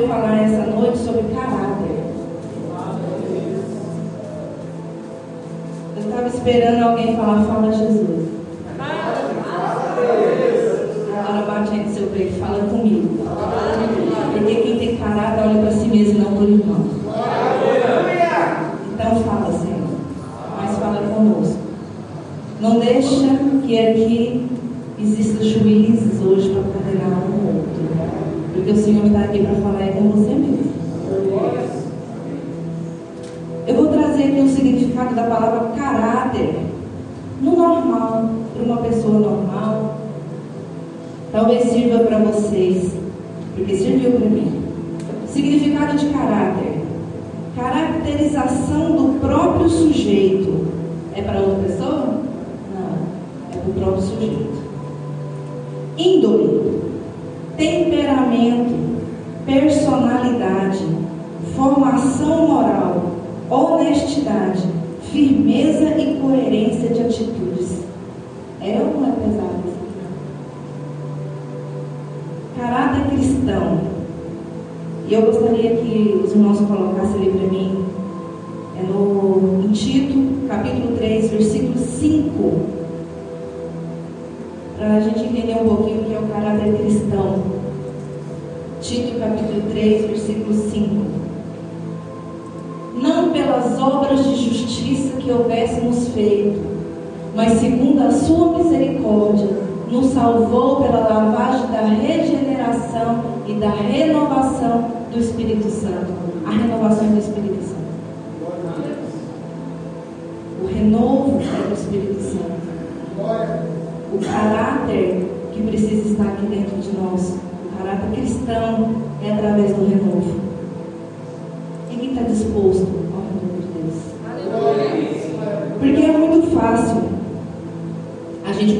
veio falar essa noite sobre caráter. Eu estava esperando alguém falar, fala Jesus. Agora bate aí no seu peito, fala comigo. Porque quem tem caráter olha para si mesmo e não para o irmão. Então fala, Senhor. Mas fala conosco. Não deixa que aqui existam juízes hoje para condenar o o que o Senhor está aqui para falar é com você mesmo. Eu vou trazer aqui o significado da palavra caráter. No normal, para uma pessoa normal, talvez sirva para vocês, porque serviu para mim. Significado de caráter: caracterização do próprio sujeito. É para outra pessoa? Não, é para o próprio sujeito.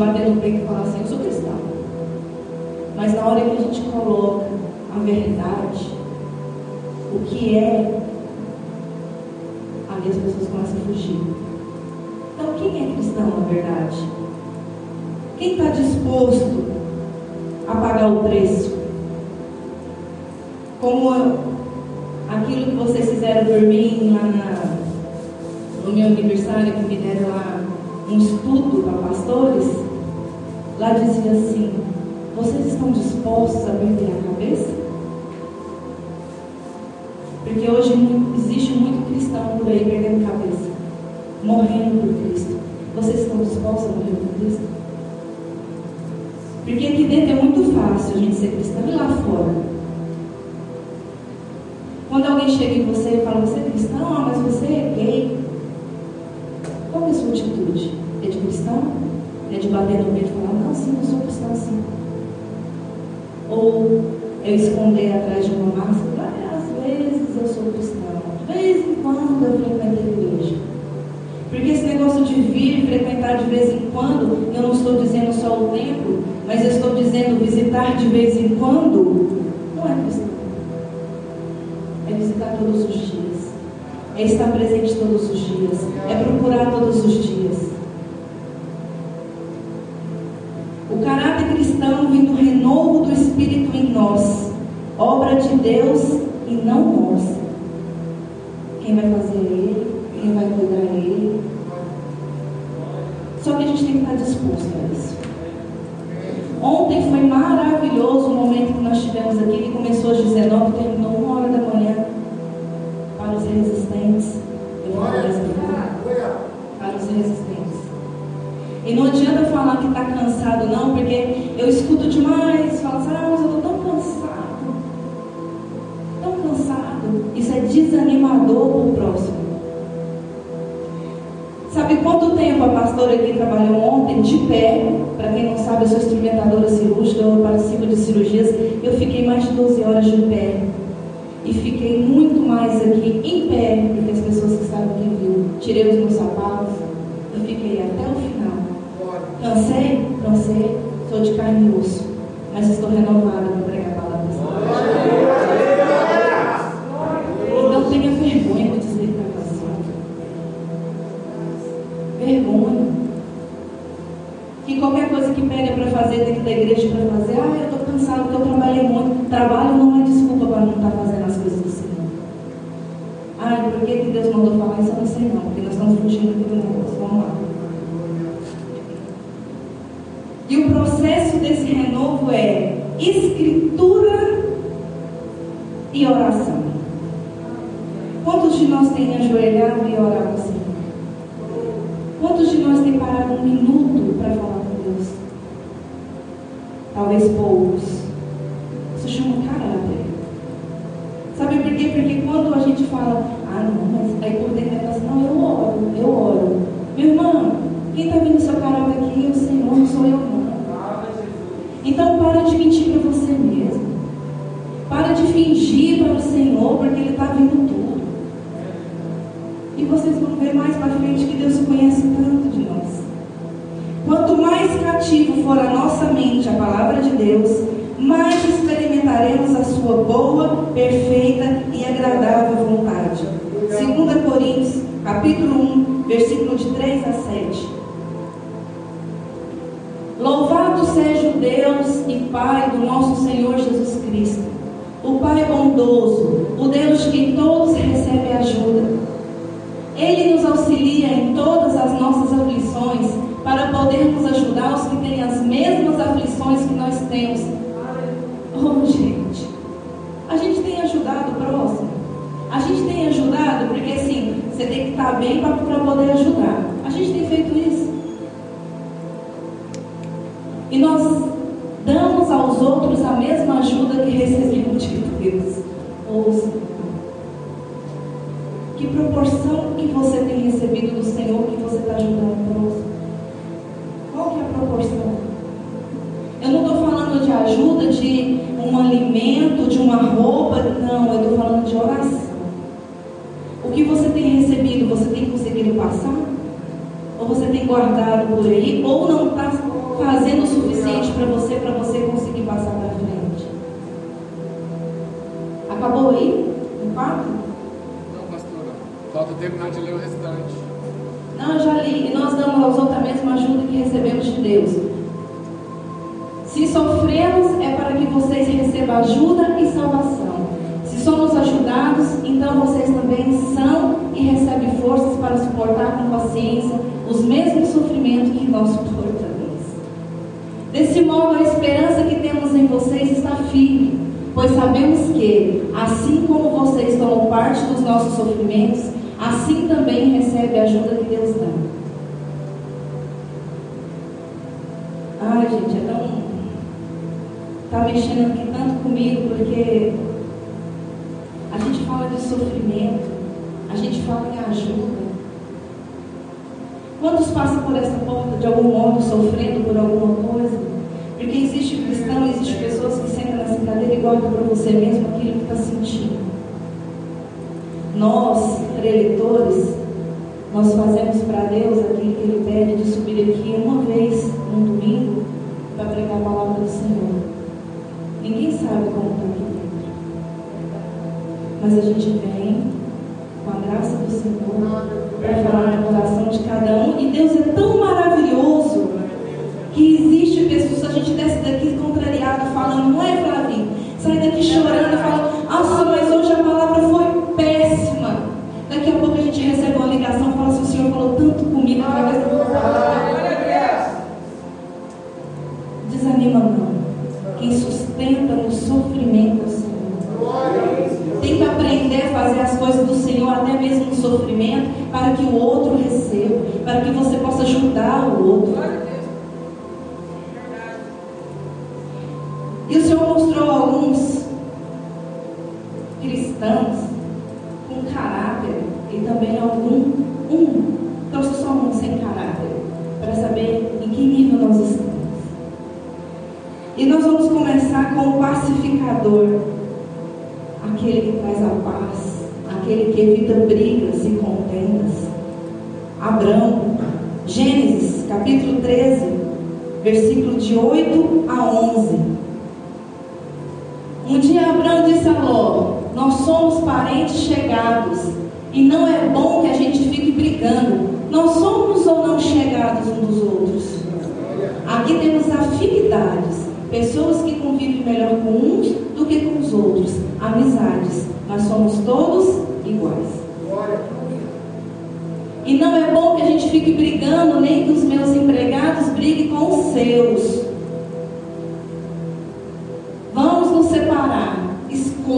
बातें तो negócio de vir frequentar de vez em quando, eu não estou dizendo só o templo, mas eu estou dizendo visitar de vez em quando, não é cristão. É visitar todos os dias. É estar presente todos os dias. É procurar todos os dias. O caráter cristão vem do renovo do Espírito em nós. Obra de Deus e não nós. Quem vai fazer Ele, quem vai cuidar é Ele. Que estar disposto a isso. Ontem foi maravilhoso o momento que nós tivemos aqui, que começou às 19 e terminou uma hora da manhã. Para os resistentes. Eu vou Para os resistentes. E não adianta falar que está cansado, não, porque eu escuto demais, falo assim, ah, mas eu pastora aqui trabalhou ontem de pé? Para quem não sabe, eu sou instrumentadora cirúrgica, eu participo de cirurgias. Eu fiquei mais de 12 horas de pé. E fiquei muito mais aqui em pé do que as pessoas que estavam aqui viu. Tirei os meus sapatos. Eu fiquei até o final. Cansei? Cansei. Sou de carne e osso. Mas estou renovada Que proporção que você tem recebido do Senhor que você está ajudando o próximo? Qual que é a proporção? Eu não estou falando de ajuda de um alimento, de uma roupa, não, eu estou falando de oração. O que você tem recebido, você tem conseguido passar? Ou você tem guardado por aí? Ou não está fazendo o suficiente para você, para você conseguir passar para. Acabou aí? O quarto? Não, pastora. Falta terminar de ler o restante. Não, eu já li. E nós damos aos outros a mesma ajuda que recebemos de Deus. Se sofremos, é para que vocês recebam ajuda e salvação. Se somos ajudados, então vocês também são e recebem forças para suportar paciência, os mesmos sofrimentos que nós portamos. Desse modo, a esperança que temos em vocês está firme, pois sabemos que, assim como vocês tomam parte dos nossos sofrimentos, assim também recebe a ajuda que Deus dá. Ai, gente, é tão. Está mexendo aqui tanto comigo, porque a gente fala de sofrimento, a gente fala em ajuda. Quantos passam por essa porta de algum modo sofrendo por alguma coisa? Porque existe para você mesmo aquilo que está sentindo. Nós, preletores, nós fazemos para Deus aquilo que Ele pede de subir aqui uma vez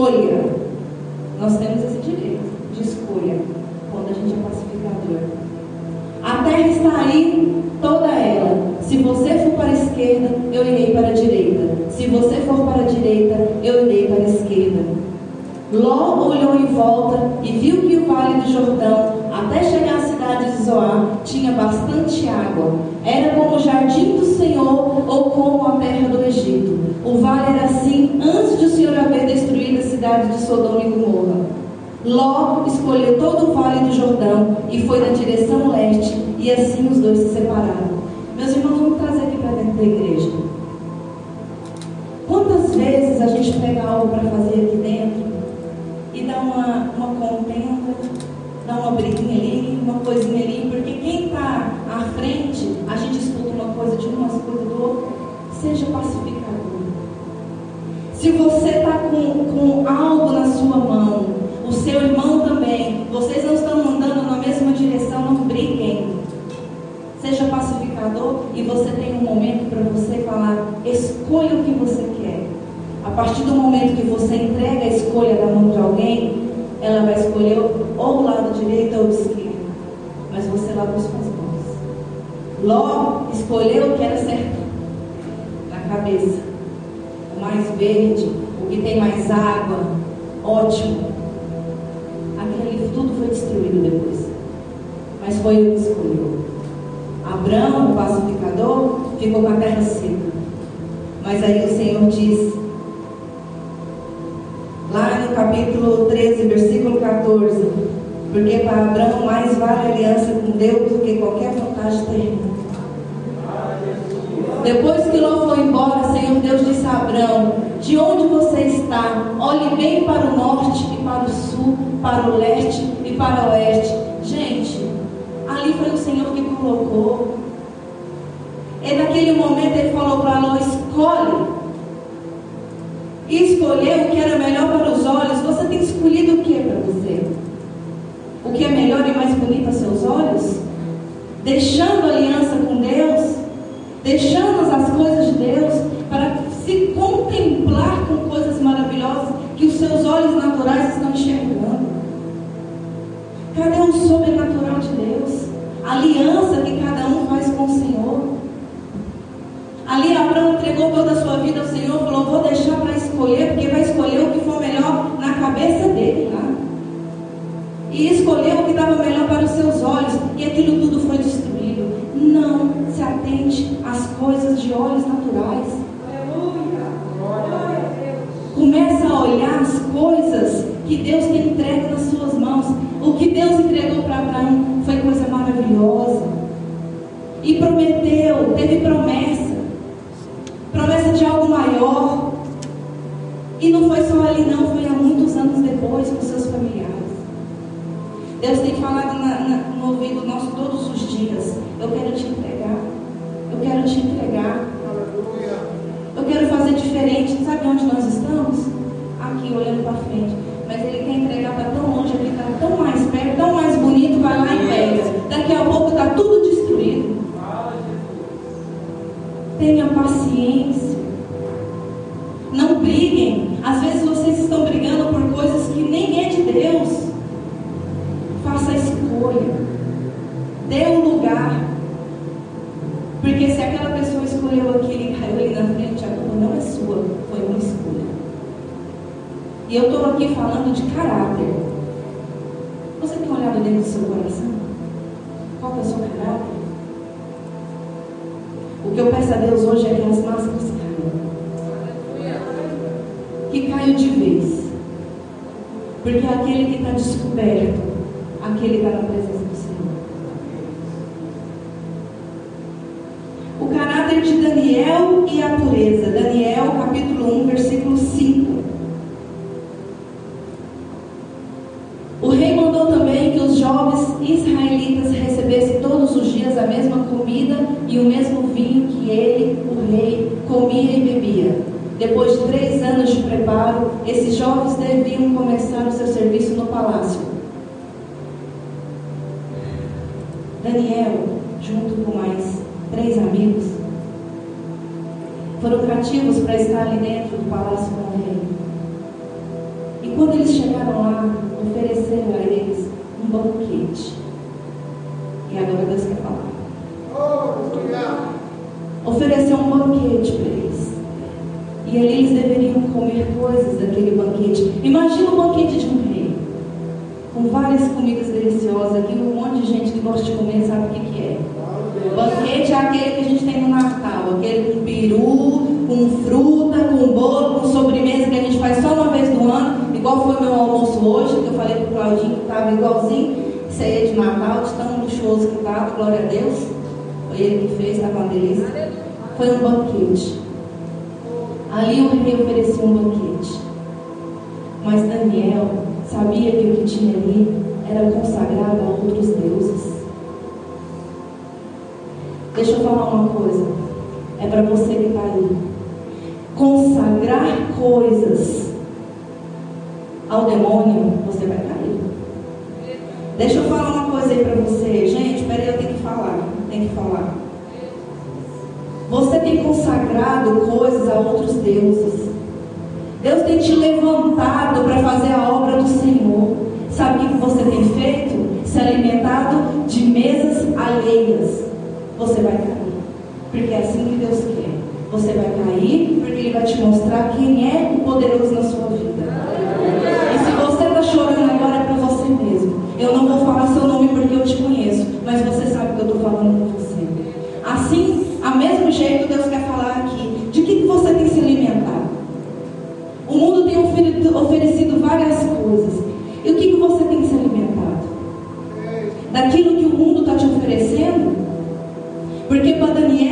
Escolha. Nós temos esse direito de escolha quando a gente é pacificador. A terra está aí, toda ela. Se você for para a esquerda, eu irei para a direita. Se você for para a direita, eu irei para a esquerda. Ló olhou em volta e viu que o vale do Jordão, até chegar à cidade de Zoar, tinha bastante água. Era como o jardim do Senhor ou como a terra do Egito. O vale era assim antes de o Senhor haver destruído a cidade de Sodoma e Gomorra. Ló escolheu todo o vale do Jordão e foi na direção leste, e assim os dois se separaram. Meus irmãos, vamos trazer aqui para dentro da igreja. Quantas vezes a gente pega algo para fazer aqui dentro e dá uma, uma contenda, dá uma briguinha ali, uma coisinha ali, porque quem está à frente, a gente escuta uma coisa de uma, coisa do outro, seja pacificador. Se você está com, com algo na sua mão, o seu irmão também, vocês não estão andando na mesma direção, não briguem. Seja pacificador e você tem um momento para você falar, escolha o que você quer. A partir do momento que você entrega a escolha da mão de alguém, ela vai escolher ou o lado direito ou o esquerdo. Ló escolheu o que era certo na cabeça. O mais verde, o que tem mais água, ótimo. Aquele tudo foi destruído depois. Mas foi ele que escolheu. Abraão, o pacificador, ficou com a terra seca. Mas aí o Senhor diz, lá no capítulo 13, versículo 14: Porque para Abraão mais vale aliança com Deus que qualquer vantagem terrena. Depois que Ló foi embora, Senhor Deus disse a Abraão: De onde você está? Olhe bem para o norte e para o sul, para o leste e para o oeste. Gente, ali foi o Senhor que colocou. E naquele momento ele falou para Ló: escolhe. E escolheu o que era melhor para os olhos. Você tem escolhido o que deixando ali Eu quero te entregar. Eu quero te entregar. Aleluia. Eu quero fazer diferente. Sabe onde nós estamos? Aqui, olhando para frente. Mas ele quer entregar para tão longe, ele está tão mais perto, tão mais bonito, vai lá e pega. Daqui a pouco está tudo destruído. Ah, Tenha paciência aqui falando de caráter. Você tem olhado dentro do seu coração? Qual é o seu caráter? O que eu peço a Deus hoje é que as máscaras caiam. Que caiam de vez. Porque é aquele que está descoberto motivos para estar ali dentro do palácio com o rei.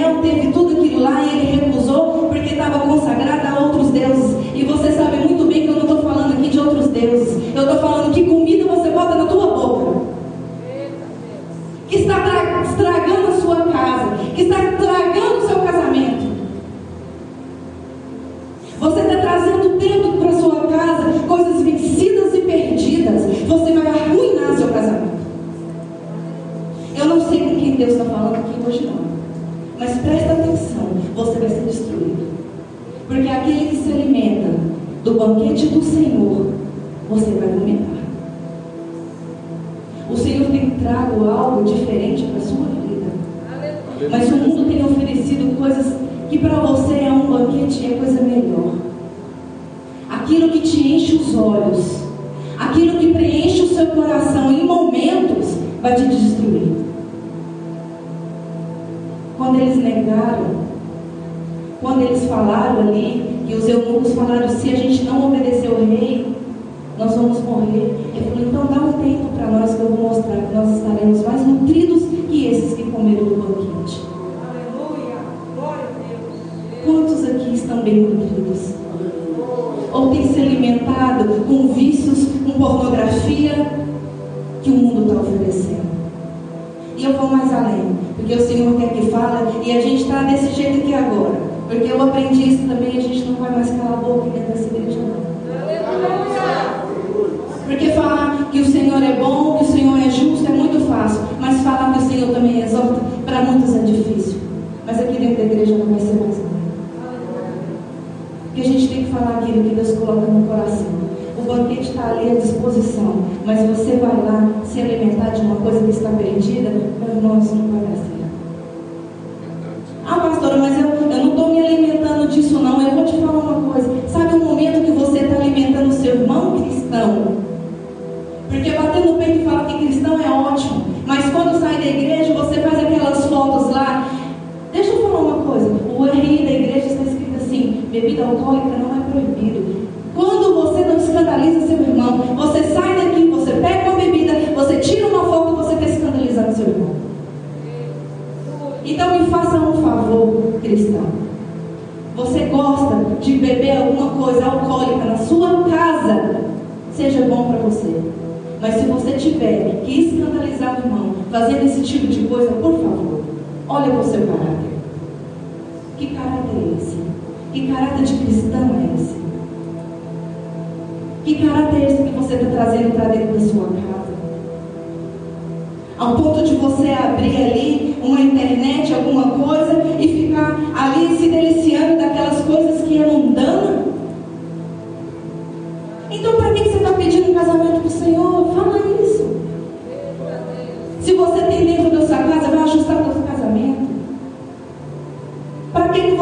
Daniel teve tudo aquilo lá e ele recusou porque estava consagrado a outros deuses. E você sabe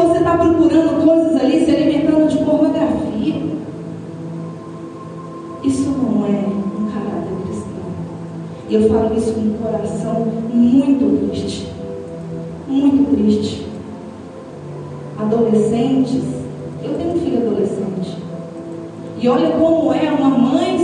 você está procurando coisas ali, se alimentando de pornografia. Isso não é um caráter cristão. E eu falo isso com um coração muito triste. Muito triste. Adolescentes, eu tenho um filho adolescente. E olha como é uma mãe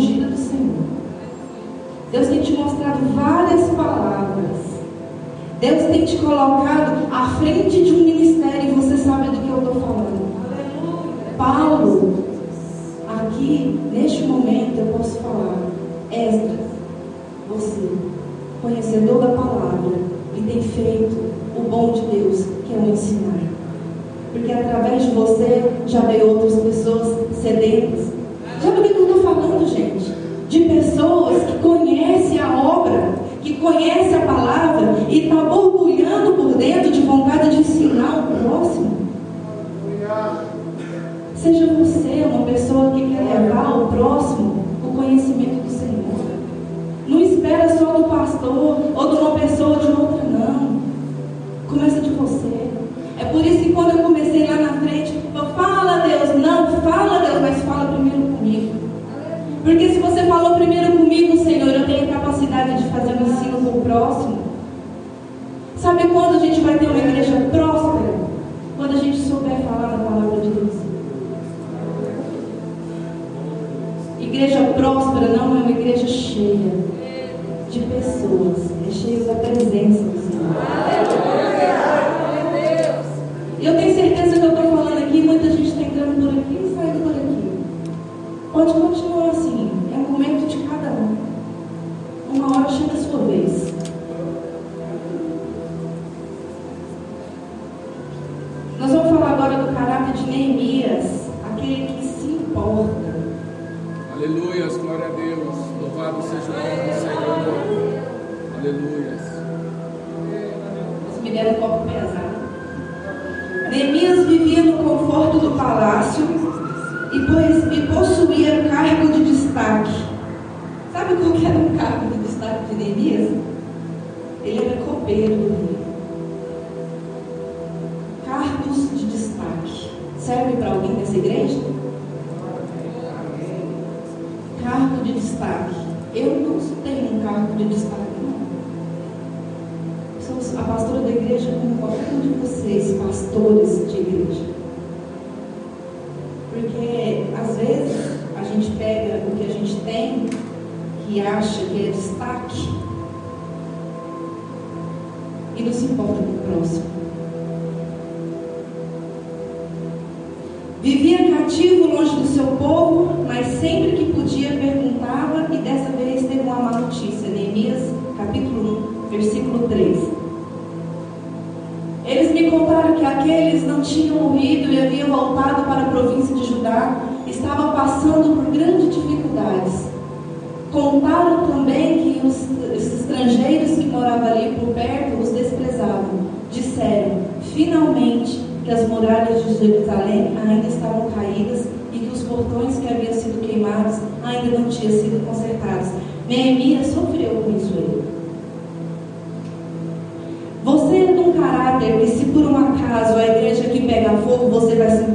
ungida do Senhor. Deus tem te mostrado várias palavras. Deus tem te colocado à frente de um ministério e você sabe do que eu estou falando. Paulo, aqui, neste momento, eu posso falar, Esdras, você, conhecedor da palavra, e tem feito o bom de Deus, que é o ensinar. Porque através de você já veio outras pessoas sedentas. Já veio que conhece a palavra e está borbulhando por dentro de vontade de ensinar o próximo? Seja você uma pessoa que quer levar ao próximo o conhecimento do Senhor. Não espera só do pastor ou de uma pessoa ou de outra, não. Começa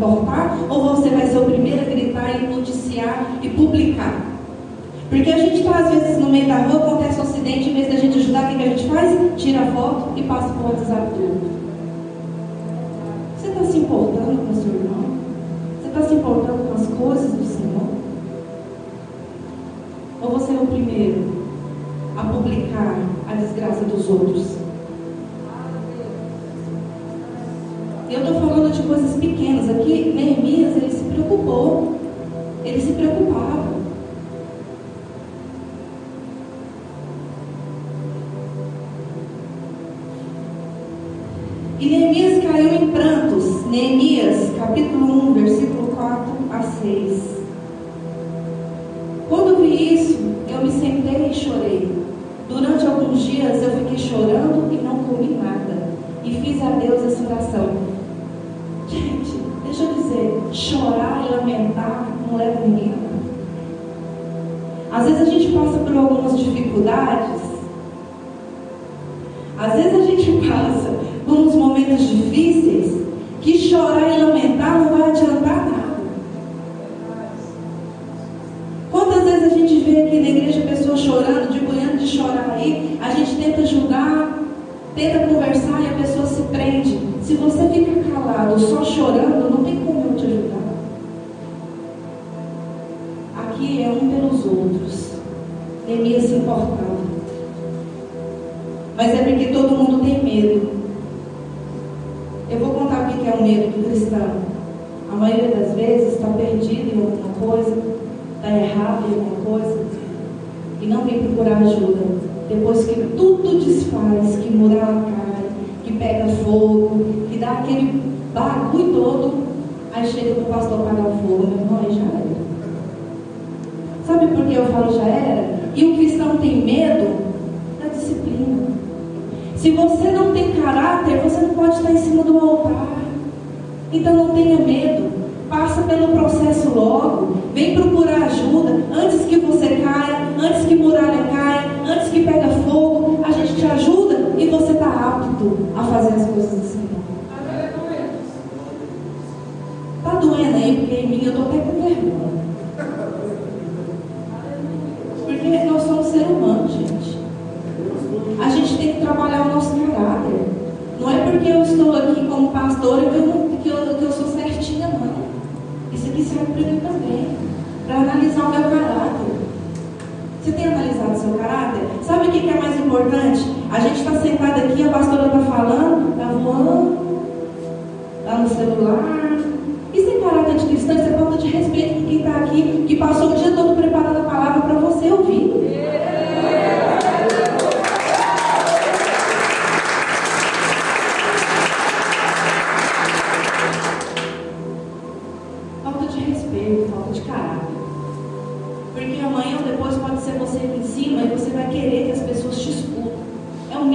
ou você vai ser o primeiro a gritar e noticiar e publicar? Porque a gente está, às vezes, no meio da rua, acontece um acidente, em vez da gente ajudar, o que a gente faz? Tira a foto e passa para o WhatsApp do Você está se importando com o seu irmão? Você está se importando com as coisas do Senhor? Ou você é o primeiro a publicar a desgraça dos outros? Neemias, capítulo 1, versículo 4 a 6. Quando vi isso, eu me sentei e chorei. Durante alguns dias eu fiquei chorando e não comi nada. E fiz a Deus essa oração. Gente, deixa eu dizer, chorar e lamentar não leva ninguém a nada. Às vezes a gente passa por algumas dificuldades. Às vezes a gente passa por uns momentos difíceis que desfaz, que muralha cai, que pega fogo, que dá aquele bagulho todo, aí chega o pastor apagar o fogo,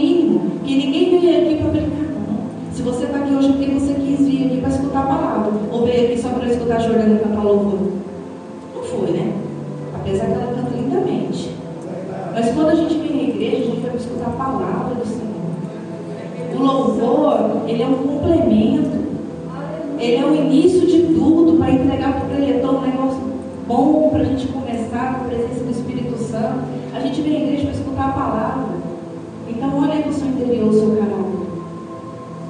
mínimo. Que ninguém veio aqui para brincar, não. Se você está aqui hoje é porque você quis vir aqui para escutar a palavra. Ou veio aqui só para escutar a Jordana cantar louvor. Não foi, né? Apesar que ela canta lindamente. Mas quando a gente vem na igreja, a gente vai escutar a palavra do Senhor. O louvor, ele é um complemento. Ele é o início de tudo para entregar para o preletor um negócio bom para a gente começar com a presença do Espírito Santo. A gente vem à igreja para escutar a palavra. Então, olha aí o seu interior, seu caráter.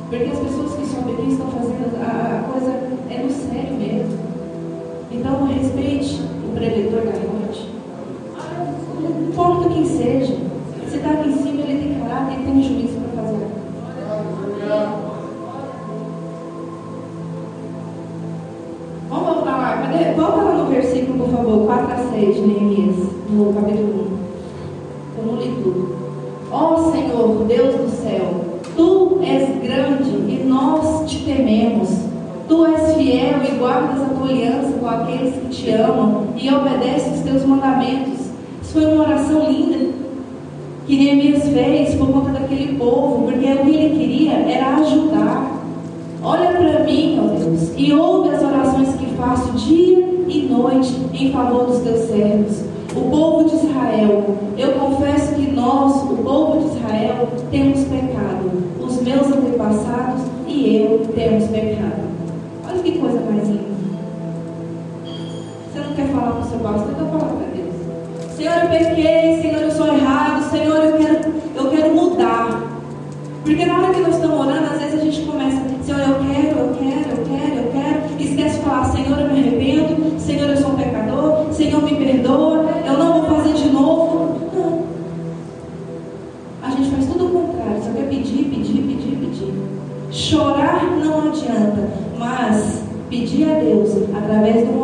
Porque as pessoas que sobem aqui estão fazendo a, coisa é no sério mesmo. Então, respeite o preletor da noite. Não importa quem seja. Se está aqui em cima, ele tem caráter, ele tem juízo para fazer. Vamos voltar lá. Cadê? Volta lá no versículo, por favor, 4 a 6 de Neemias, no capítulo 1. Ó Senhor, Deus do céu, Tu és grande e nós te tememos. Tu és fiel e guardas a tua aliança com aqueles que te amam e obedecem os teus mandamentos. Isso foi uma oração linda que Neemias fez por conta daquele povo, porque o que ele queria era ajudar. Olha para mim, ó Deus, e ouve as orações que faço dia e noite em favor dos teus servos. O povo de Israel, eu que nós, o povo de Israel, temos pecado. Os meus antepassados e eu temos pecado. Olha que coisa mais linda. Você não quer falar com o seu pastor? Então fala para Deus. Senhor, eu pequei, Senhor, eu sou errado, Senhor, eu quero, eu quero mudar. Porque na hora que nós estamos orando, às vezes a gente começa, Senhor, eu quero, través de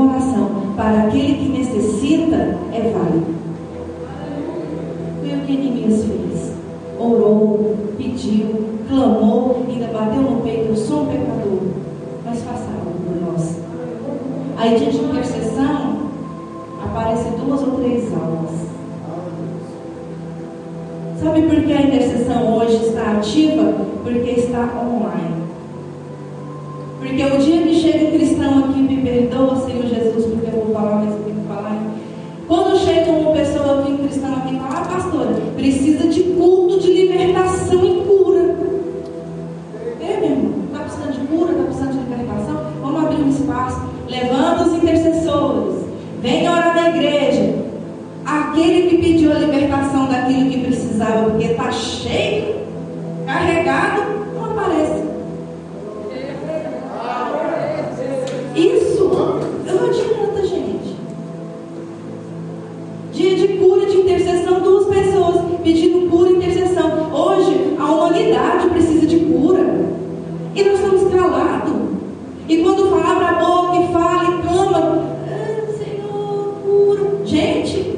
relationship.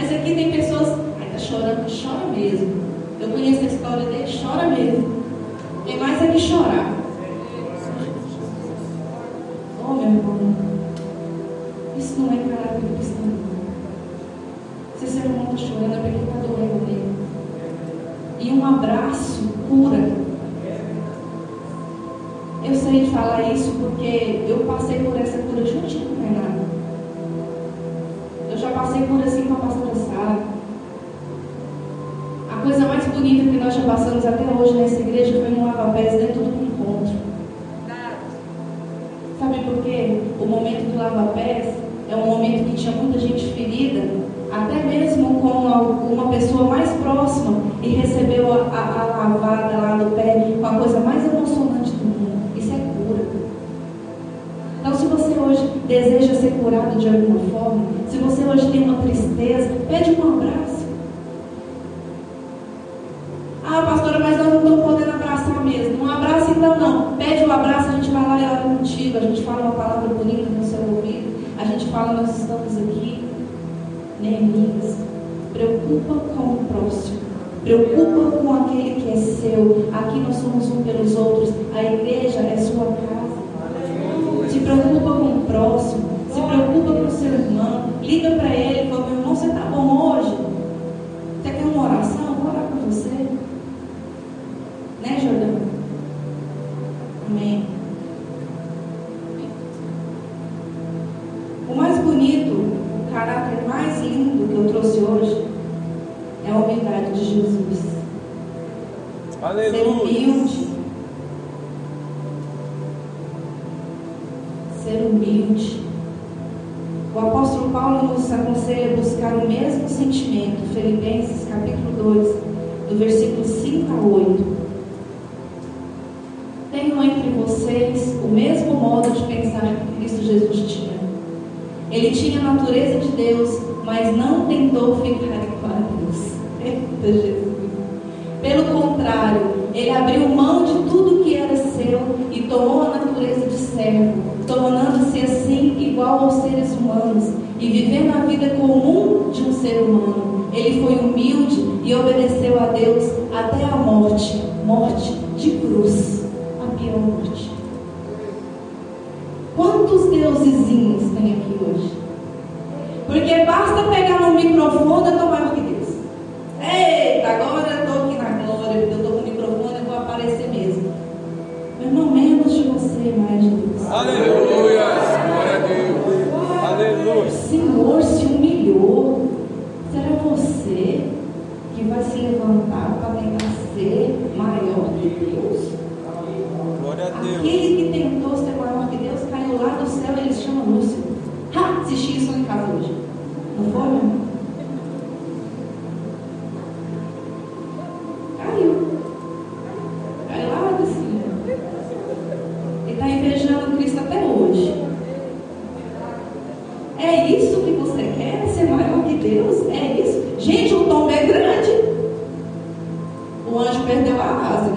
Mas aqui tem pessoas, ai, tá chorando, chora mesmo. Eu conheço a história dele, chora mesmo. Tem mais é que chorar. Oh, meu irmão, isso não é caráter cristão. Se esse irmão está chorando, é porque está doendo nele. E um abraço cura. Eu sei falar isso porque eu passei por essa cura juntinho com o Renato. Eu já passei por assim com a pastora passado. A coisa mais bonita que nós já passamos até hoje nessa igreja foi um lava-pés dentro do encontro. Sabe por quê? O momento do lava-pés é um momento que tinha muita gente ferida, até mesmo com uma pessoa mais próxima, e recebeu a, a, a lavada lá no pé, com a coisa mais emocionante do mundo. Isso é cura. Então, se você hoje deseja ser curado de alguma forma, hoje tem uma tristeza, pede um abraço. Ah, pastora, mas eu não estou podendo abraçar mesmo. Um abraço então não. Pede um abraço, a gente vai lá e ela contigo, a gente fala uma palavra bonita no seu ouvido, a gente fala, nós estamos aqui, né. Preocupa com o próximo. Preocupa com aquele que é seu. Aqui nós somos um pelos outros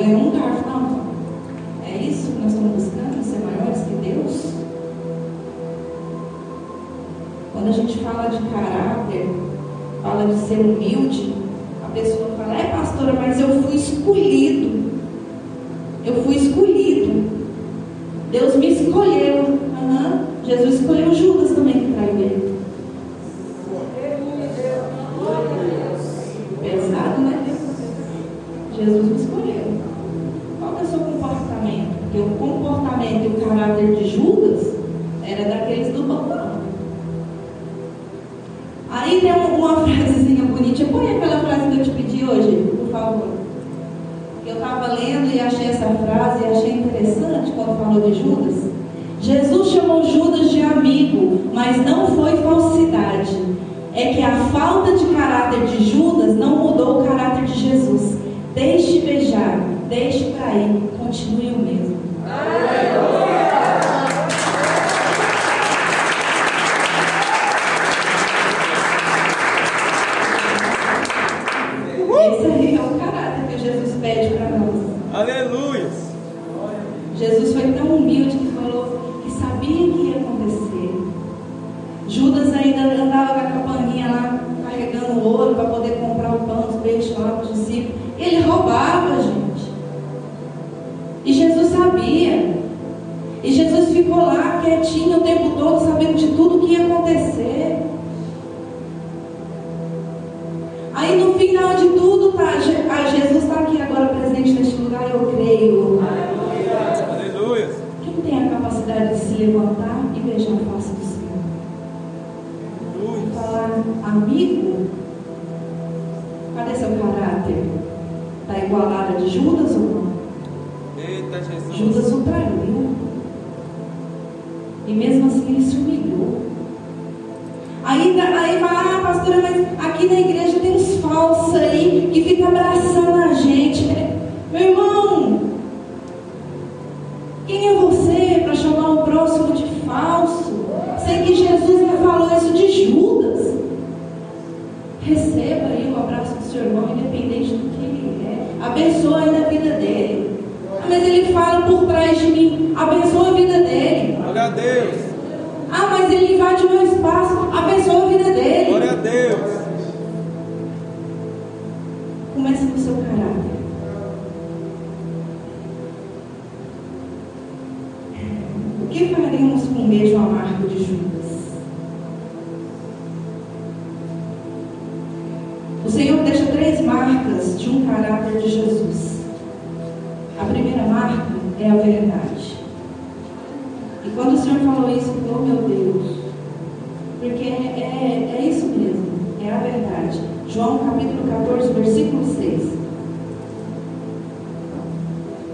ganhou um carro. Não, é isso que nós estamos buscando, ser maiores que Deus? Quando a gente fala de caráter, fala de ser humilde,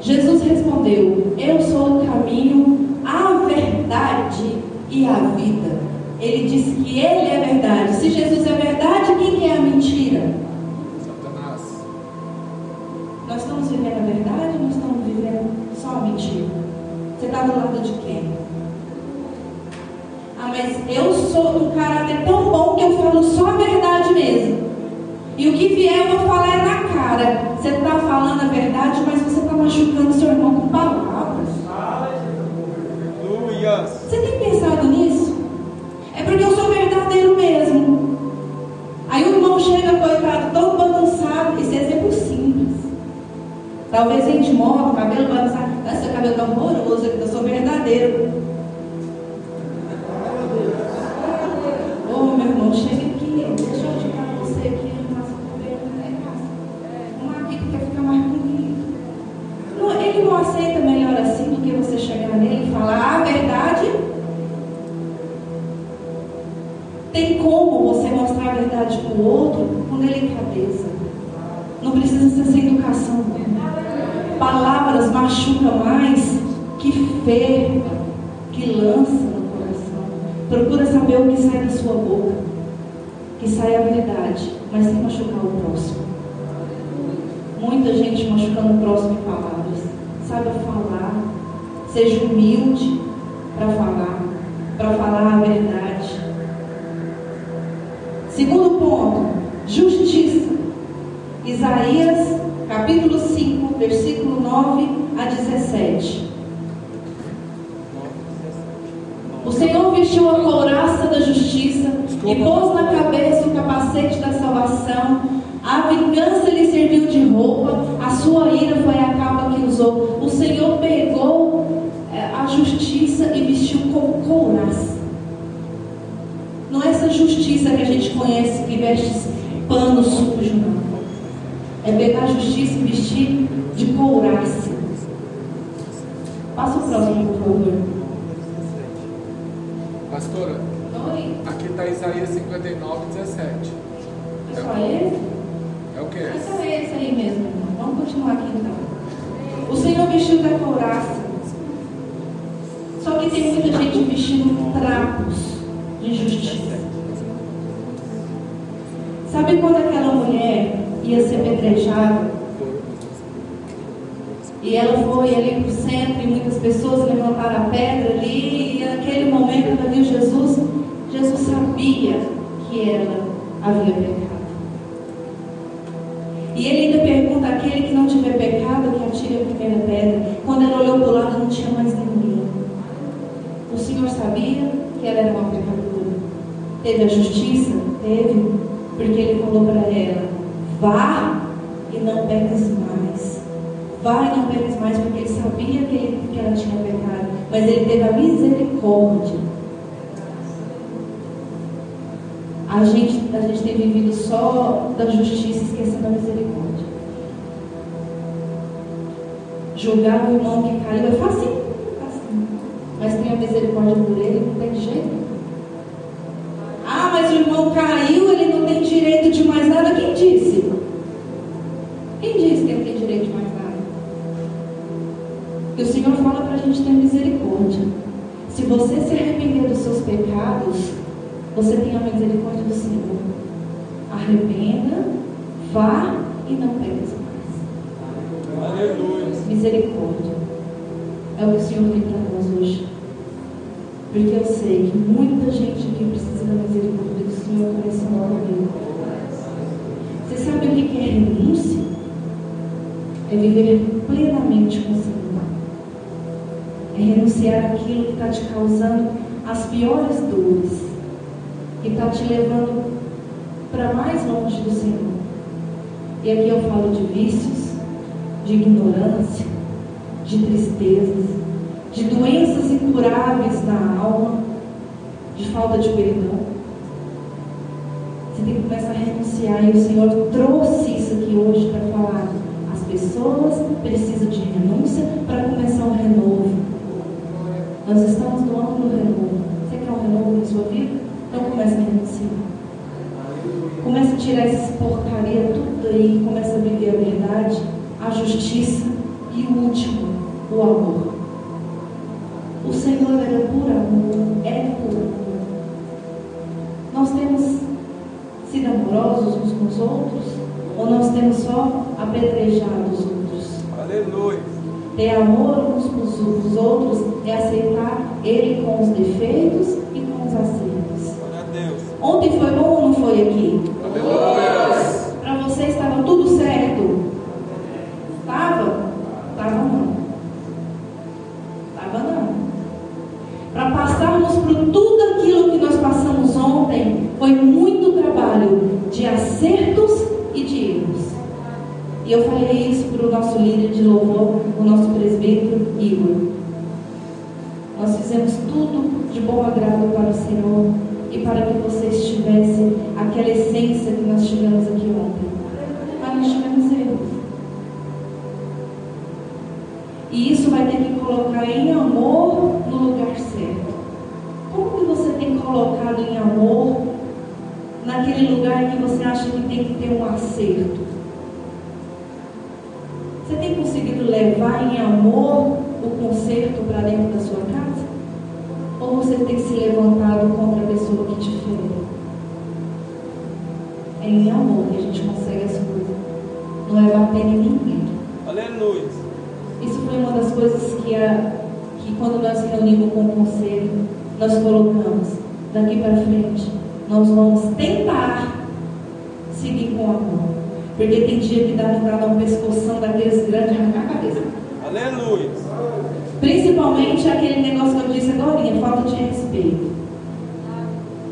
Jesus respondeu: Eu sou o caminho, a verdade e a vida. Ele disse que ele é verdade. Se Jesus é verdade, quem que é a mentira? Satanás. Nós estamos vivendo a verdade ou nós estamos vivendo só a mentira? Você está do lado de quem? Ah, mas eu sou um caráter tão bom que eu falo só a verdade mesmo. E o que vier eu vou falar é na cara. Você está falando a verdade, mas você está machucando seu irmão com palavras. Você tem pensado nisso? É porque eu sou verdadeiro mesmo. Aí o irmão chega, coitado, todo bagunçado. Esse exemplo simples. Talvez a gente morra com o cabelo bagunçado. Ah, seu cabelo está horroroso, eu sou verdadeiro. seja humilde a gente, a gente tem vivido só da justiça esquecendo a misericórdia. Julgar o irmão que caiu é fácil, assim, mas tem a misericórdia por ele, não tem jeito. Ah, mas o irmão caiu, ele não tem direito de mais nada. Quem disse? Quem disse que ele tem direito de mais nada? E o Senhor fala para a gente ter misericórdia. Se você se arrepender dos seus pecados, você tem a misericórdia do Senhor. Arrependa, vá e não peques mais. Aleluia. Misericórdia. É o que o Senhor tem para nós hoje. Porque eu sei que muita gente aqui precisa da misericórdia do Senhor para esse momento. Você sabe o que é renúncia? É viver plenamente com o Senhor. É renunciar aquilo que está te causando as piores dores. Te levando para mais longe do Senhor. E aqui eu falo de vícios, de ignorância, de tristezas, de doenças incuráveis na alma, de falta de perdão. Você tem que começar a renunciar. E o Senhor trouxe isso aqui hoje para falar. As pessoas precisam de renúncia para começar um renovo. Nós estamos no ano do renovo. Você quer um renovo na sua vida? Então comece a renunciar. Comece a tirar essas porcaria tudo aí. Comece a viver a verdade, a justiça e o último, o amor. O Senhor era por amor, é por amor. Nós temos sido amorosos uns com os outros? Ou nós temos só apedrejado os outros? Aleluia. Ter amor uns com os outros é aceitar Ele com os defeitos e com os acertos. Ontem foi bom ou não foi aqui? Para você estava tudo certo? Estava? Estava não. Estava não. Para passarmos por tudo aquilo que nós passamos ontem, foi muito trabalho de acertos e de erros. E eu falei isso para o nosso líder de louvor, o nosso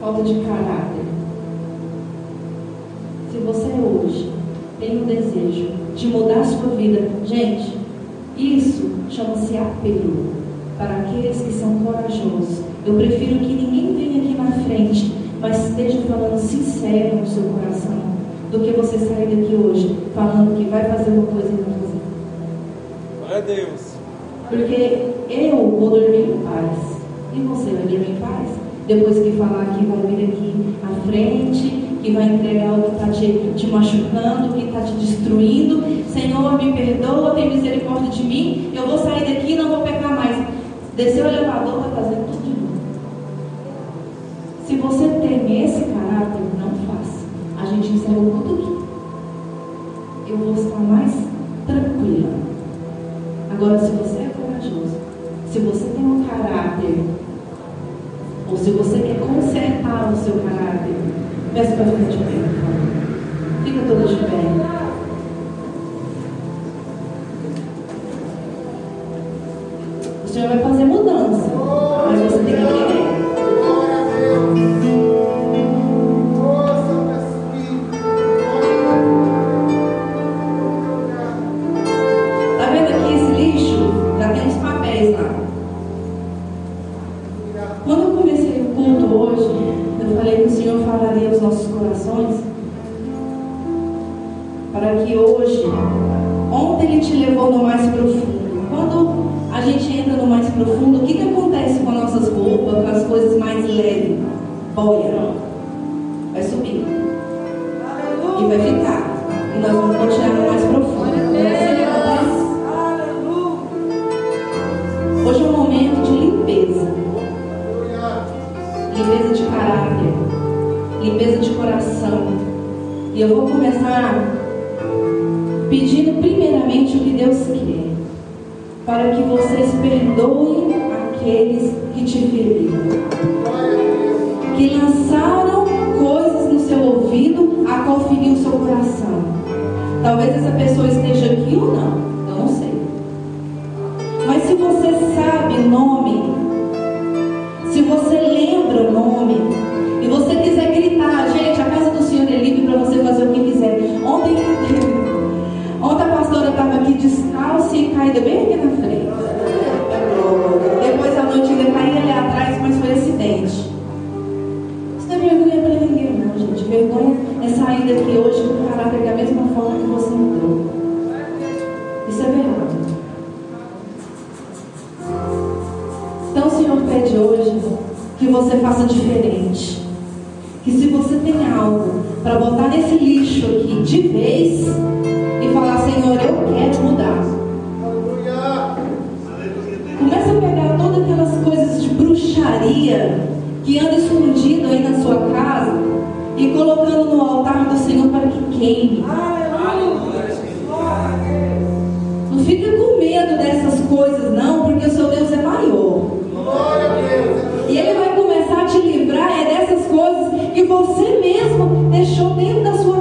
falta de caráter. Se você hoje tem o desejo de mudar a sua vida, gente, isso chama-se apelo para aqueles que são corajosos. Eu prefiro que ninguém venha aqui na frente, mas esteja falando sincero no seu coração, do que você sair daqui hoje falando que vai fazer uma coisa e não fazer. Glória a Deus. Porque eu vou dormir em paz. E você vai dormir em paz? Depois que falar que vai vir aqui à frente, que vai entregar o que está te, te machucando, que está te destruindo. Senhor, me perdoa, tem misericórdia de mim. Eu vou sair daqui e não vou pecar mais. Descer o elevador, vai fazer tudo de novo. Se você tem esse caráter, não faça. A gente encerra o culto aqui. Eu vou estar mais tranquila. Agora, se você o seu caráter, peça para ficar de pé. fica com medo dessas coisas, não, porque o seu Deus é maior. E Ele vai começar a te livrar é dessas coisas que você mesmo deixou dentro da sua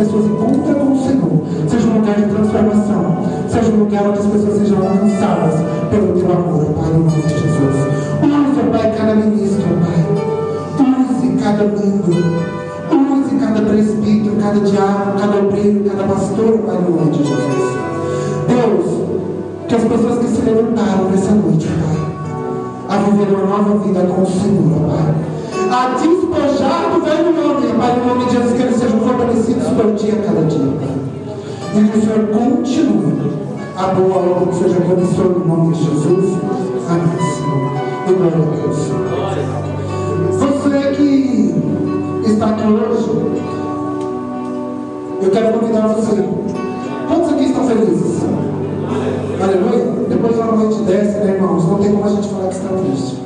pessoas encontram com o Senhor. Seja um lugar de transformação. Seja um lugar onde as pessoas sejam alcançadas pelo teu amor, Pai, no nome de Jesus. Use, ó Pai, cada ministro, Pai. Use cada membro. Use cada presbítero, cada diácono, cada obreiro, cada pastor, Pai, no nome de Jesus. Deus, que as pessoas que se levantaram nessa noite, Pai, a viver uma nova vida com o Senhor, Pai. A despojar do velho nome, Pai, no nome de Jesus, que eles sejam fortalecidos por dia a cada dia, Pai. E que o Senhor continue a boa obra que seja promissor no nome de Jesus. Amém, Senhor. E glória a Deus. Você que está aqui hoje, eu quero convidar você. Quantos aqui estão felizes? Aleluia. Depois de uma noite dessa, né, irmãos? Não tem como a gente falar que está triste.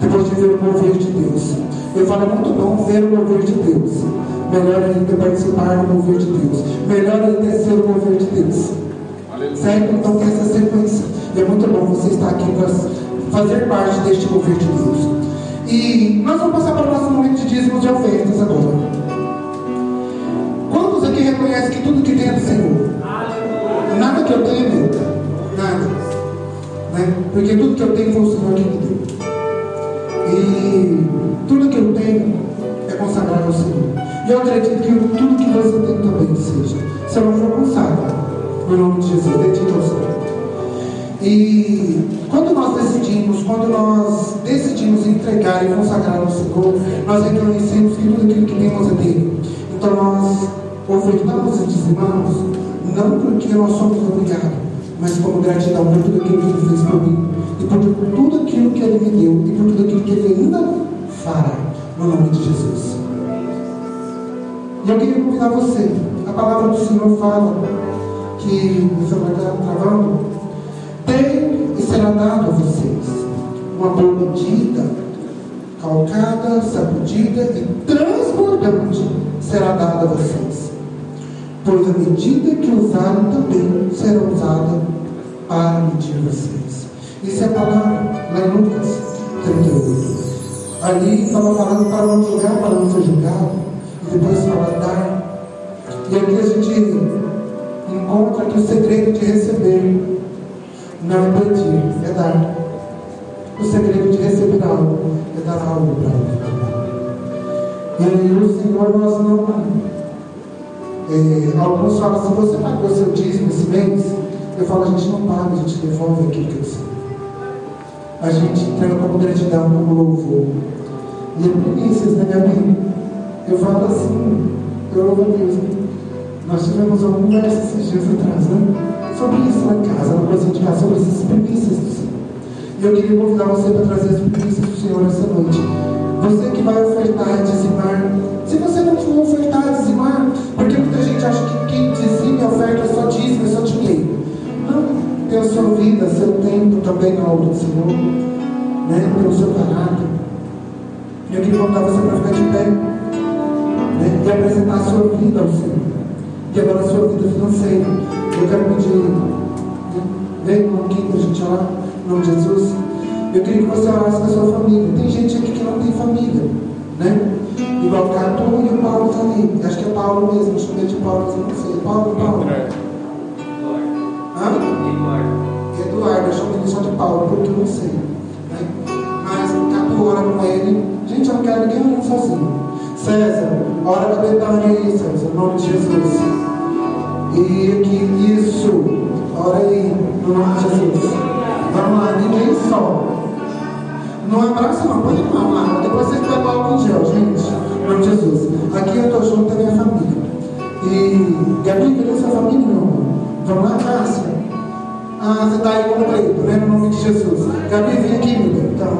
Depois de ver o mover de Deus. Eu falo é muito bom ver o mover de Deus. Melhor ainda participar do mover de Deus. Melhor ainda ser o mover de Deus. Certo? Então tem essa sequência. E é muito bom você estar aqui para fazer parte deste mover de Deus. E nós vamos passar para o nosso momento de dízimos e ofertas agora. Quantos aqui reconhecem que tudo que tem é do Senhor? Nada que eu tenho é meu. Nada. Né? Porque tudo que eu tenho foi o Senhor que me deu. E tudo que eu tenho é consagrado ao Senhor. E eu acredito que tudo que você tem também seja. Se eu não for consagrado, no nome de Jesus, dedique ao Senhor. E quando nós decidimos, quando nós decidimos entregar e consagrar ao Senhor, nós reconhecemos que tudo aquilo que temos é dele. Então nós ofertamos e dizimamos, não porque nós somos obrigados, mas como gratidão por tudo aquilo que ele fez por mim, e por tudo aquilo que ele me deu, e por tudo aquilo que ele ainda fará, no nome de Jesus. E eu queria convidar você, a palavra do Senhor fala que, Senhor vai estar travando, tem e será dado a vocês uma boa medida, calcada, sacudida e transbordante será dada a vocês. pois a medida que usarem também será usada para medir vocês. Isso é palavra lá em Lucas 38. Ali estava falando para não julgar, para não ser julgado, e depois fala dar. E aqui a gente encontra que o segredo de receber não é pedir, é dar. O segredo de receber algo é dar algo para alguém. E o Senhor, nós não. É, alguns falam assim: você pagou seu dízimo esse mês? Eu falo: a gente não paga, a gente devolve aquilo que recebeu. A gente entrega como gratidão, como louvor. E é primícias, né, Gabi? Eu falo assim: eu louvo a Deus. Nós tivemos uma conversa esses dias atrás, né? Sobre isso em casa, uma coisa de casa, sobre essas primícias do Senhor. E eu queria convidar você para trazer as primícias do Senhor essa noite. Você que vai ofertar dizimar. Também na obra do Senhor, né? Tem o seu caráter. Eu queria convidar você para ficar de pé né? e apresentar a sua vida ao Senhor. E agora a sua vida financeira. Eu quero pedir, né? vem aqui para a gente orar, em nome de Jesus. Eu queria que você orasse com a sua família. Tem gente aqui que não tem família, né? Igual o Catu e o Paulo estão ali. Acho que é Paulo mesmo, chamei de Paulo, não sei. Paulo, Paulo. Paulo, porque eu não sei. Né? Mas Catu ora com ele. Gente, eu não quero ninguém sozinho. César, ora com a Betânia aí, César, em nome de Jesus. E aqui, isso. Ora aí, no nome de Jesus. Vamos lá, ninguém só. Não abraça, não, a mão lá. Depois vocês pegam álcool em gel, gente. Em nome de Jesus. Aqui eu estou junto da minha família. E Gabi, cadê sua família, meu amor? Vamos lá, Cássia? Ah, você está aí completo, né? No nome de Jesus. Gabi, vem aqui, meu bem. Então.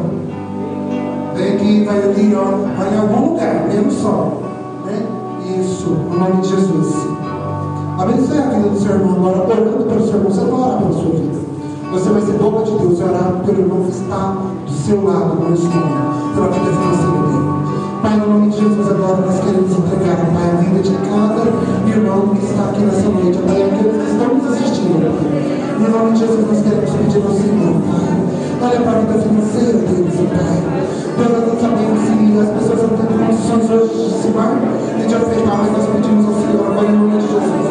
Vem aqui, vai ali, ó. Vai em algum lugar, mesmo só. Né? Isso, no nome de Jesus. Abençoe a vida do seu irmão agora, orando pelo seu irmão. Você não orar pela sua vida. Você vai ser boca de Deus e orar pelo irmão que está do seu lado nesse momento, pela vida financeira dele. Pai, no nome de Jesus, agora nós queremos entregar, Pai, a vida de cada irmão que está aqui nessa noite, Pai, aqueles que estão nos assistindo, Pai. No nome de Jesus, nós queremos pedir ao Senhor, Pai. Olha para a vida financeira deles, Pai. Deus, nós não sabemos as pessoas não têm condições hoje de se e de ofertar, mas nós pedimos ao Senhor, Pai, no nome de Jesus.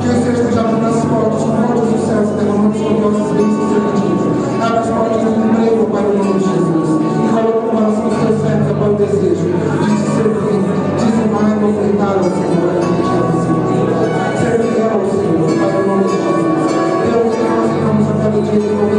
Que o Senhor esteja abrindo as portas, as portas dos céus, derramando sobre nossas bênçãos serventivas. Abre as portas do emprego, Pai, no nome de Jesus. Desejo de servir, dizimar e ofertar ao Senhor, aquilo que é. Ser fiel ao Senhor, Pai, no nome de Jesus. Deus, que nós venhamos a cada dia desenvolver aquilo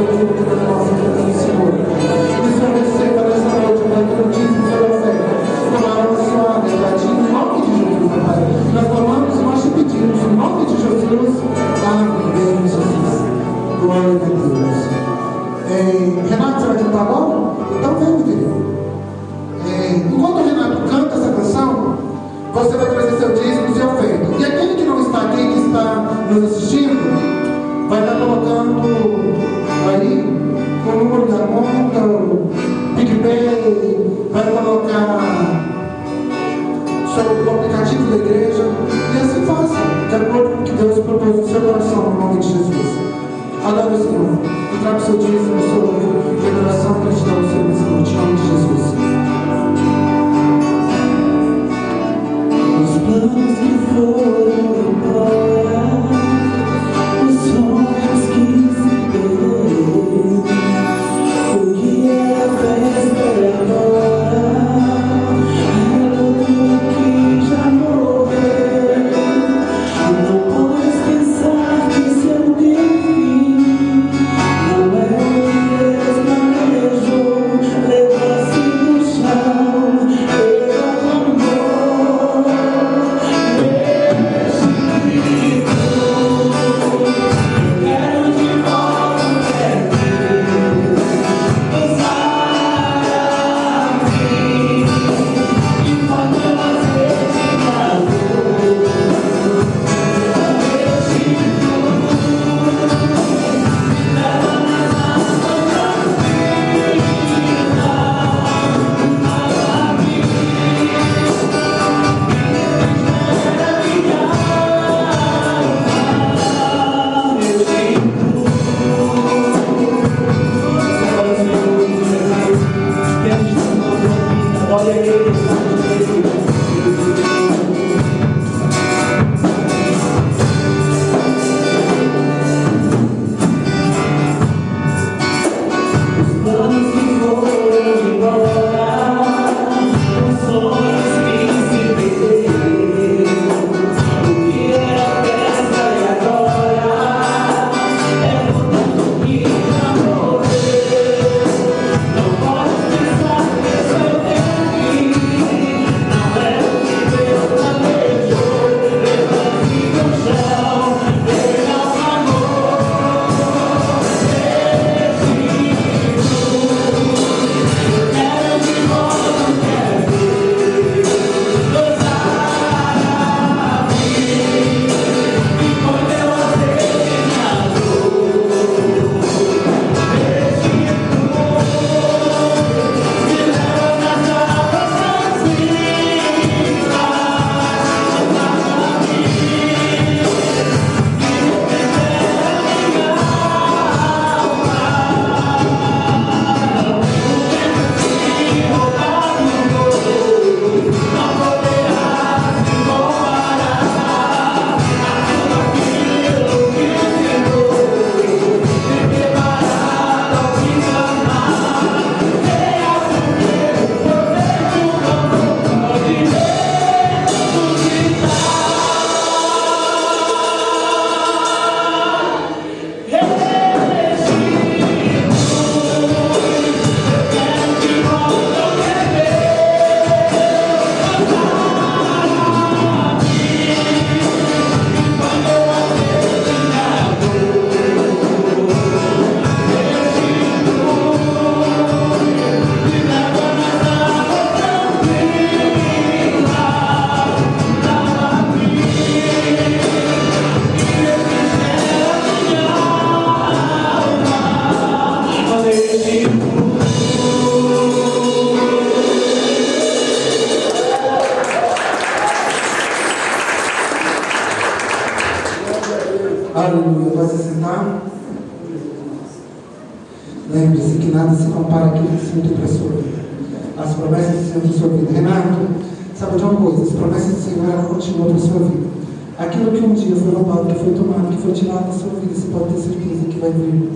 que foi tomado, que foi tirado da sua vida, você pode ter certeza que vai vir.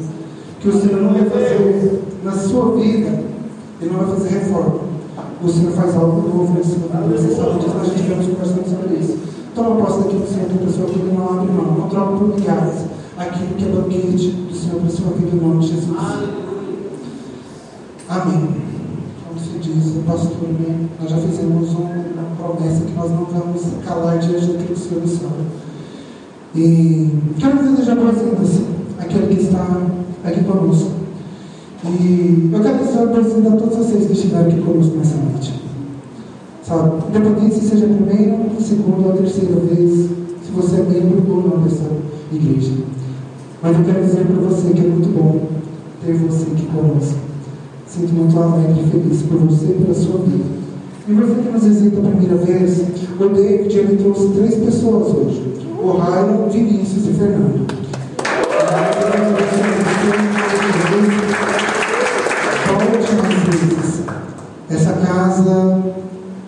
Que o Senhor não vai fazer na sua vida, Ele não vai fazer reforma. O Senhor faz algo novo nesse lugar. Você sabe disso, nós já tivemos conversando sobre isso. Toma posse daquilo que o Senhor tem para a sua vida não abre mão. Não troca por migalhas. Aquilo que é banquete do Senhor para a sua vida em nome de Jesus. Amém. Como se diz, pastor, né? nós já fizemos um- uma promessa que nós não vamos calar diante daquilo que o Senhor nos fala. E quero desejar boas-vindas àquele que está aqui conosco. E eu quero desejar boas-vindas a todos vocês que estiveram aqui conosco nessa noite. Sabe, independente se seja a primeira, a segunda ou a terceira vez, se você é membro ou não dessa igreja. Mas eu quero dizer para você que é muito bom ter você aqui conosco. Sinto muito alegre e feliz por você e pela sua vida. E você que nos visita a primeira vez, o David ele trouxe três pessoas hoje: o Raio, Vinícius e Fernando. Vezes. Essa casa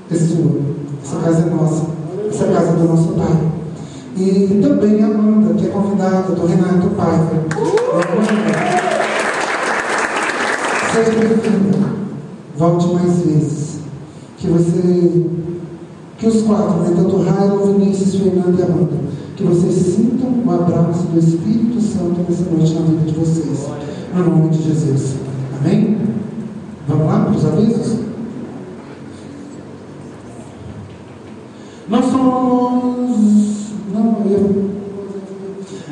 é sua. Essa casa é nossa. Essa casa é do nosso pai. E também a Amanda, que é convidada do Renato Paiva. Seja bem-vinda. Volte mais vezes. Que você. Que os quatro, né? Tanto Raio, Vinícius, Fernando e Amanda. Que vocês sintam o abraço do Espírito Santo nessa noite na vida de vocês. No nome de Jesus. Amém? Vamos lá para os avisos? Nós somos. Não, eu.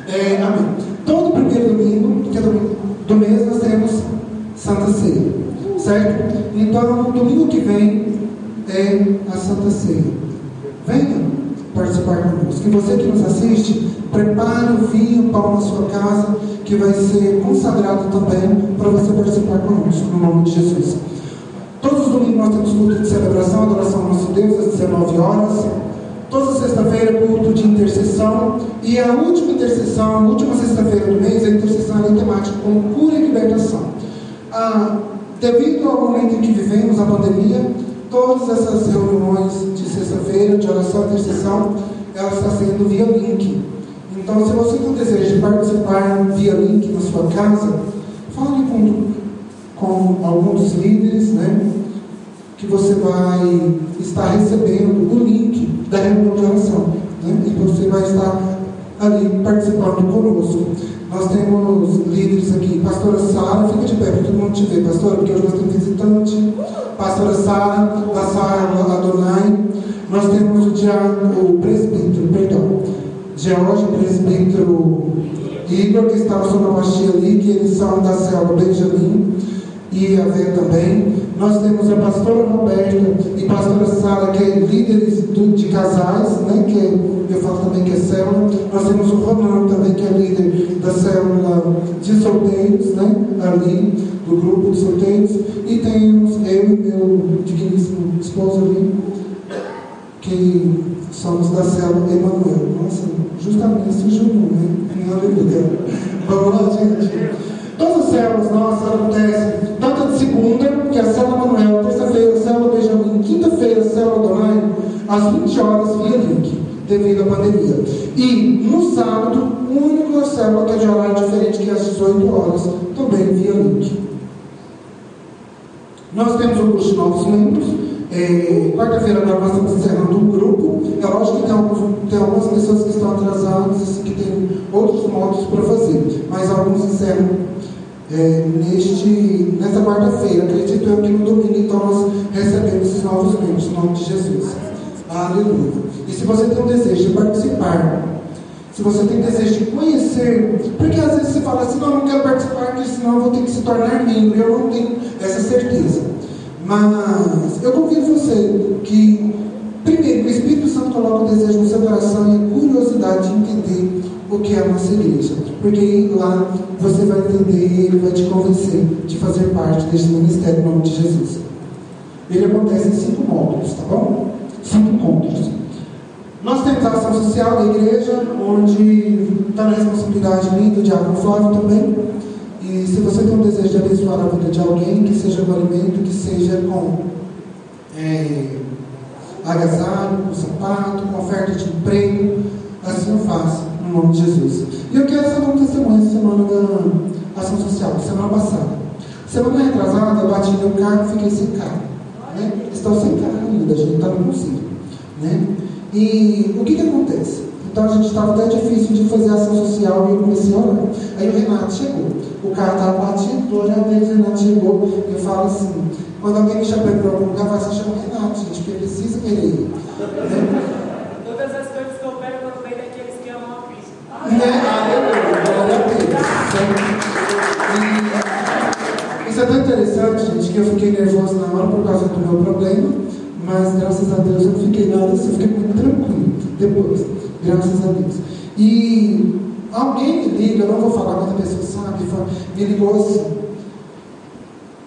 É, amém. Todo primeiro domingo, que é domingo do mês, nós temos Santa Ceia. Certo? Então, domingo que vem é a Santa Ceia. Venha participar conosco. E você que nos assiste, prepare o vinho, o na sua casa, que vai ser consagrado também para você participar conosco, no nome de Jesus. Todos os domingos nós temos culto de celebração, adoração ao nosso Deus, às 19 horas. Toda sexta-feira, culto de intercessão. E a última intercessão, a última sexta-feira do mês, a intercessão é temática com cura e libertação. Ah, devido ao momento em que vivemos, a pandemia, todas essas reuniões de sexta-feira, de oração e intercessão, ela está sendo via link. Então, se você não deseja participar via link na sua casa, fale com, com algum dos líderes, né? Que você vai estar recebendo o link da oração. Né? E você vai estar ali participando conosco. Nós temos líderes aqui, pastora Sara, fica de pé para todo mundo te ver, pastora, porque hoje nós temos visitante, pastora Sara, da Sara Adonai, nós temos o diácono, o presbítero, perdão, George, presbítero Igor, que está no sonoplastia ali, que eles são da célula Benjamin, e a Vé também. Nós temos a pastora Roberta e pastora Sara, que é líderes de casais, né, que é- eu falo também que é célula. Nós temos o Romano também, que é líder da célula de solteiros, né, ali, do grupo de solteiros. E temos eu e meu digníssimo esposo ali, que somos da célula Emanuel. Nossa, justamente surgiu o nome, né? Aleluia. Vamos lá, gente. Todas as células nossas acontecem tanto de segunda, que é a célula Manuel, terça-feira, célula Benjamin, quinta-feira, célula Donai, às 20 horas via link, devido à pandemia. E no sábado, única célula que é de horário diferente, que é às 18 horas, também via link. Nós temos um curso de novos membros. É, Quarta-feira agora nós estamos encerrando um grupo. É lógico que tem, alguns, tem algumas pessoas que estão atrasadas, assim, que tem outros módulos para fazer. Mas alguns encerram é, neste, nesta quarta-feira. Acredito eu que no domingo, então, nós recebemos esses novos membros, em nome de Jesus. Aleluia. E se você tem um desejo de participar, se você tem desejo de conhecer, porque às vezes você fala assim, não, eu não quero participar, porque senão eu vou ter que se tornar membro, eu não tenho essa certeza. Mas eu convido você que, primeiro, o Espírito Santo coloca o desejo no seu coração e a curiosidade de entender o que é a nossa igreja. Porque lá você vai entender e ele vai te convencer de fazer parte deste ministério em nome de Jesus. Ele acontece em cinco módulos, tá bom? Cinco encontros. Nós temos a ação social da igreja, onde está na responsabilidade minha do Diácono Flávio também. E se você tem um desejo de abençoar a vida de alguém, que seja com alimento, que seja com é, agasalho, com sapato, com oferta de emprego, assim eu faço, no nome de Jesus. E eu quero dar um testemunho essa semana da ação social, semana passada. Semana retrasada, eu bati meu carro e fiquei sem carro. Né? Estão sem carro ainda, a gente está no conselho. Né? E o que, que acontece? Então a gente estava até difícil de fazer ação social e eu comecei a orar. Aí o Renato chegou. O carro estava batido, glória a o Renato chegou. Eu falo assim, quando alguém me chama para algum lugar, vai se chama Renato, gente, porque precisa querer? Todas as coisas que eu pego não vem daqueles que amam a Cristo. E Isso é tão interessante, gente, que eu fiquei nervoso na hora por causa do meu problema, mas graças a Deus eu não fiquei nada assim, eu fiquei muito tranquilo depois, graças a Deus. E alguém me liga, eu não vou falar quanta pessoa sabe, me ligou assim,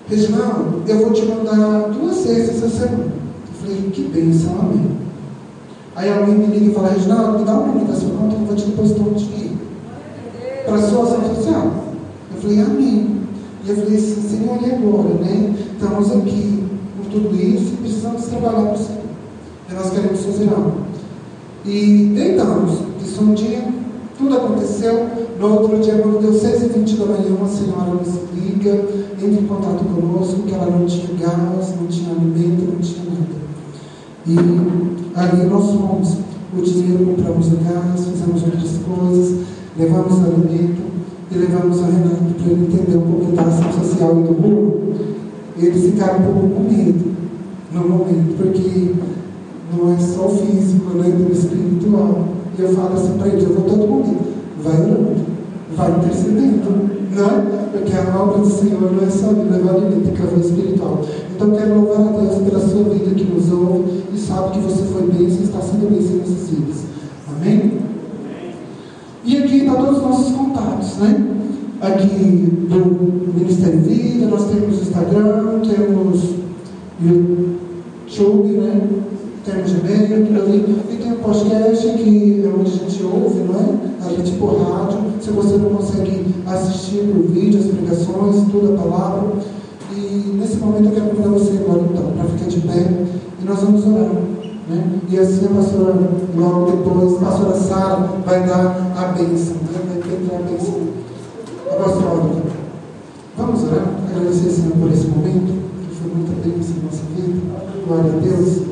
Reginaldo, eu vou te mandar duas cestas essa semana. Eu falei, que bênção, amém. Aí alguém me liga e fala, Reginaldo, me dá o número da sua que eu vou te depositar um dinheiro para a sua ação social. Eu falei, amém. E eu falei assim, Senhor, e agora, né? Estamos aqui por tudo isso e precisamos trabalhar para o Senhor. E nós queremos fazer algo. E deitamos. Isso um dia, tudo aconteceu. No outro dia, quando deu 6h20 da manhã, uma senhora nos liga, entra em contato conosco, que ela não tinha gás, não tinha alimento, não tinha nada. E ali nós fomos. O dinheiro compramos o gás, fizemos outras coisas, levamos alimento e levamos a Renato para ele entender um pouco da ação social e do burro. Eles ficaram um pouco com medo no momento, porque não é só o físico, né, do espiritual. E eu falo assim para eles, eu vou todo mundo, vai orando, vai intercedendo, né? Porque a obra do Senhor não é só de levar que haver espiritual. Então quero louvar a Deus pela sua vida que nos ouve e sabe que você foi bênção e está sendo bênção nessas vidas. Amém? E aqui está todos os nossos contatos, né? Aqui do Ministério Vida, nós temos Instagram, temos YouTube, né? Temos Gmail, tudo ali. E tem o podcast que é onde a gente ouve, não é? Ali tipo rádio. Se você não consegue assistir por vídeo, as pregações, tudo a palavra. E nesse momento eu quero convidar você agora então, para ficar de pé e nós vamos orar. Né? E assim a pastora, logo depois, a pastora Sara vai dar a bênção, né? vai ter a bênção. Apóstolo, vamos orar, agradecer, Senhor, por esse momento, que foi muita bênção em nossa vida. Glória a Deus.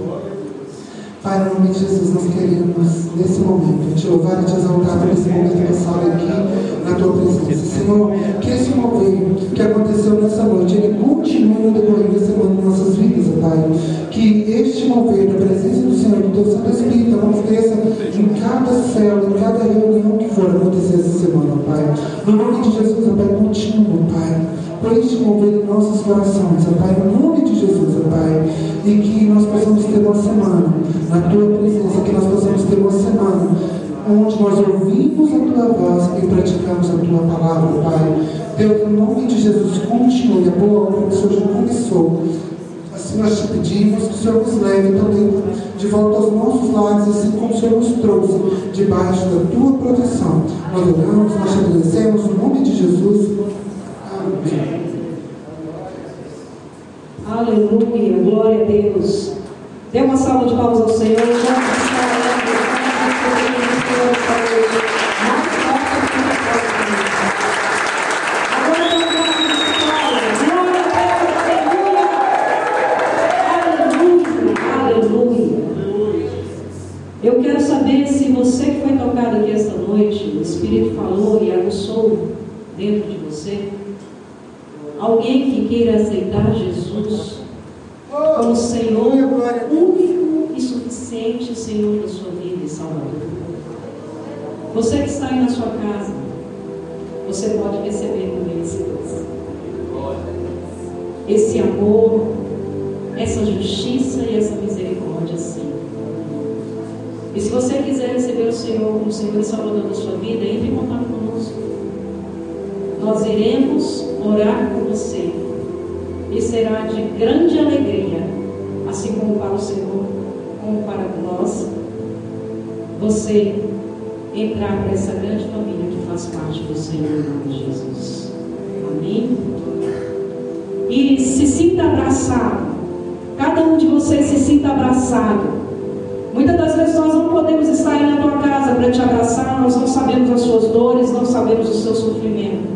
Pai, no nome de Jesus, nós queremos, nesse momento, te louvar e te exaltar por esse momento passado aqui na tua presença. Senhor, que esse mover que aconteceu nessa noite, ele continue no decorrer da semana em nossas vidas, Pai. Que este mover da presença do Senhor, do teu Santo Espírito, aconteça em cada célula, em cada reunião que for acontecer essa semana, Pai. No nome de Jesus, Pai, continua, Pai. Este mover em nossos corações, ó Pai, no nome de Jesus, ó Pai. E que nós possamos ter uma semana na tua presença, que nós possamos ter uma semana onde nós ouvimos a tua voz e praticamos a tua palavra, Pai. Deus, no nome de Jesus, continue a boa obra que o Senhor já começou. Assim nós te pedimos que o Senhor nos leve também de volta aos nossos lares, assim como o Senhor nos trouxe, debaixo da tua proteção. Nós oramos, nós te agradecemos, no nome de Jesus. Amém. Aleluia, glória a Deus. Dê uma salva de palmas ao Senhor. Essa justiça e essa misericórdia, sim. E se você quiser receber o Senhor como Senhor e Salvador da sua vida, entre em contato conosco. Nós iremos orar por você e será de grande alegria, assim como para o Senhor, como para nós, você entrar para essa grande família que faz parte do Senhor em nome de Jesus. Amém? E se sinta abraçado. Cada um de vocês se sinta abraçado. Muitas das vezes nós não podemos estar aí na tua casa para te abraçar, nós não sabemos as suas dores, não sabemos o seu sofrimento.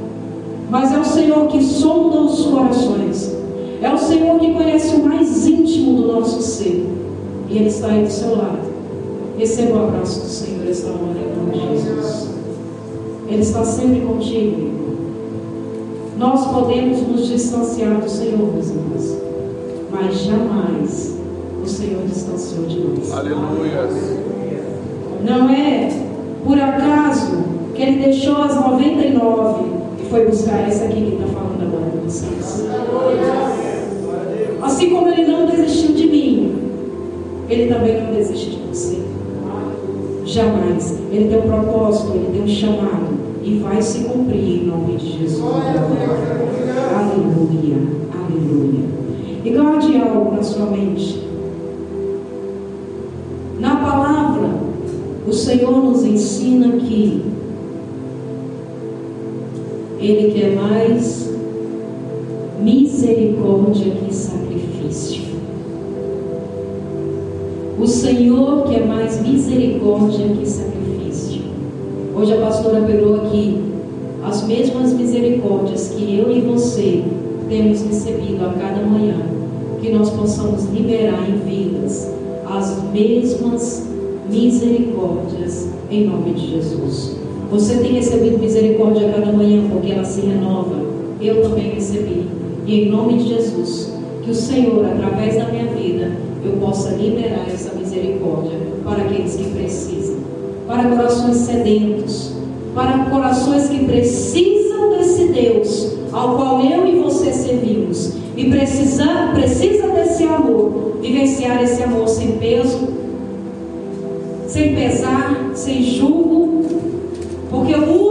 Mas é o Senhor que sonda os corações. É o Senhor que conhece o mais íntimo do nosso ser. E Ele está aí do seu lado. Receba o abraço do Senhor esta hora em nome de Jesus. Ele está sempre contigo. Nós podemos nos distanciar do Senhor, meus irmãos, mas jamais o Senhor distanciou de nós. Aleluia. Não é por acaso que ele deixou as 99 e foi buscar essa aqui que ele está falando agora com vocês. Assim como ele não desistiu de mim, ele também não desiste de você. Jamais. Ele tem um propósito, ele tem um chamado e vai se cumprir em nome de Jesus. Aleluia, aleluia. E guarde algo na sua mente. Na palavra, o Senhor nos ensina que Ele quer mais misericórdia que sacrifício. O Senhor quer mais misericórdia que sacrifício. Hoje a pastora pegou aqui as mesmas misericórdias que eu e você temos recebido a cada manhã, que nós possamos liberar em vidas as mesmas misericórdias em nome de Jesus. Você tem recebido misericórdia a cada manhã porque ela se renova. Eu também recebi. E em nome de Jesus, que o Senhor, através da minha vida, eu possa liberar essa misericórdia para aqueles que precisam, para corações sedentos, para corações que precisam desse Deus ao qual eu e você servimos e precisa, precisa desse amor, vivenciar esse amor sem peso, sem pesar, sem julgo, porque o